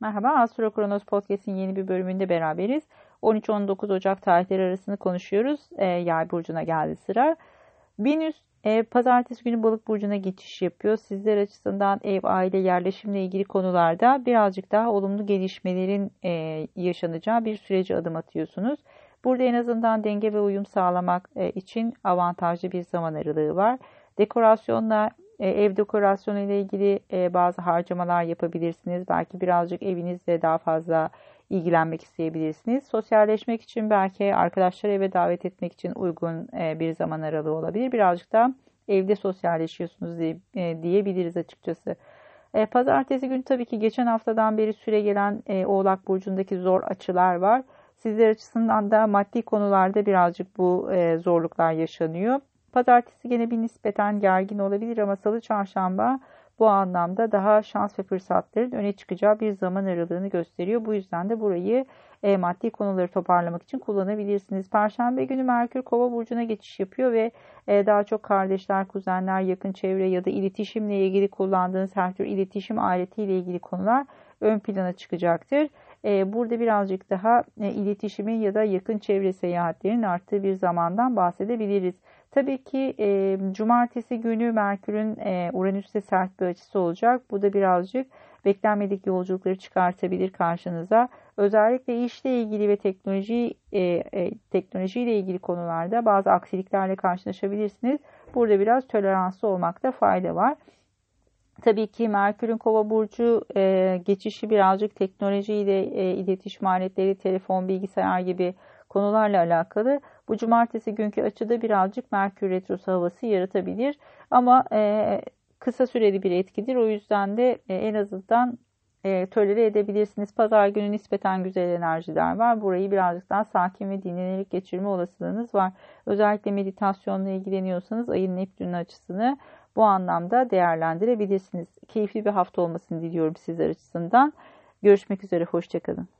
Merhaba, Astro Kronos Podcast'in yeni bir bölümünde beraberiz. 13-19 Ocak tarihleri arasını konuşuyoruz. E, Yay burcuna geldi sıra. Venüs e, pazartesi günü balık burcuna geçiş yapıyor. Sizler açısından ev, aile, yerleşimle ilgili konularda birazcık daha olumlu gelişmelerin e, yaşanacağı bir sürece adım atıyorsunuz. Burada en azından denge ve uyum sağlamak e, için avantajlı bir zaman aralığı var. Dekorasyonla ev dekorasyonu ile ilgili e, bazı harcamalar yapabilirsiniz. Belki birazcık evinizle daha fazla ilgilenmek isteyebilirsiniz. Sosyalleşmek için belki arkadaşları eve davet etmek için uygun e, bir zaman aralığı olabilir. Birazcık da evde sosyalleşiyorsunuz diyebiliriz açıkçası. Pazartesi günü tabii ki geçen haftadan beri süre gelen Oğlak Burcu'ndaki zor açılar var. Sizler açısından da maddi konularda birazcık bu zorluklar yaşanıyor. Pazartesi gene bir nispeten gergin olabilir ama salı çarşamba bu anlamda daha şans ve fırsatların öne çıkacağı bir zaman aralığını gösteriyor. Bu yüzden de burayı e, maddi konuları toparlamak için kullanabilirsiniz. Perşembe günü Merkür Kova burcuna geçiş yapıyor ve e, daha çok kardeşler, kuzenler, yakın çevre ya da iletişimle ilgili kullandığınız her tür iletişim aletiyle ilgili konular ön plana çıkacaktır. E, burada birazcık daha e, iletişimin ya da yakın çevre seyahatlerinin arttığı bir zamandan bahsedebiliriz. Tabii ki e, cumartesi günü Merkür'ün e, Uranüs'te sert bir açısı olacak. Bu da birazcık beklenmedik yolculukları çıkartabilir karşınıza. Özellikle işle ilgili ve teknoloji teknolojiyle ilgili konularda bazı aksiliklerle karşılaşabilirsiniz. Burada biraz toleranslı olmakta fayda var. Tabii ki Merkür'ün Kova burcu e, geçişi birazcık teknolojiyle e, iletişim aletleri, telefon, bilgisayar gibi konularla alakalı. Bu cumartesi günkü açıda birazcık Merkür Retrosu havası yaratabilir. Ama e, kısa süreli bir etkidir. O yüzden de e, en azından e, tolere edebilirsiniz. Pazar günü nispeten güzel enerjiler var. Burayı birazcık daha sakin ve dinlenerek geçirme olasılığınız var. Özellikle meditasyonla ilgileniyorsanız ayın Neptün açısını bu anlamda değerlendirebilirsiniz. Keyifli bir hafta olmasını diliyorum sizler açısından. Görüşmek üzere, hoşçakalın.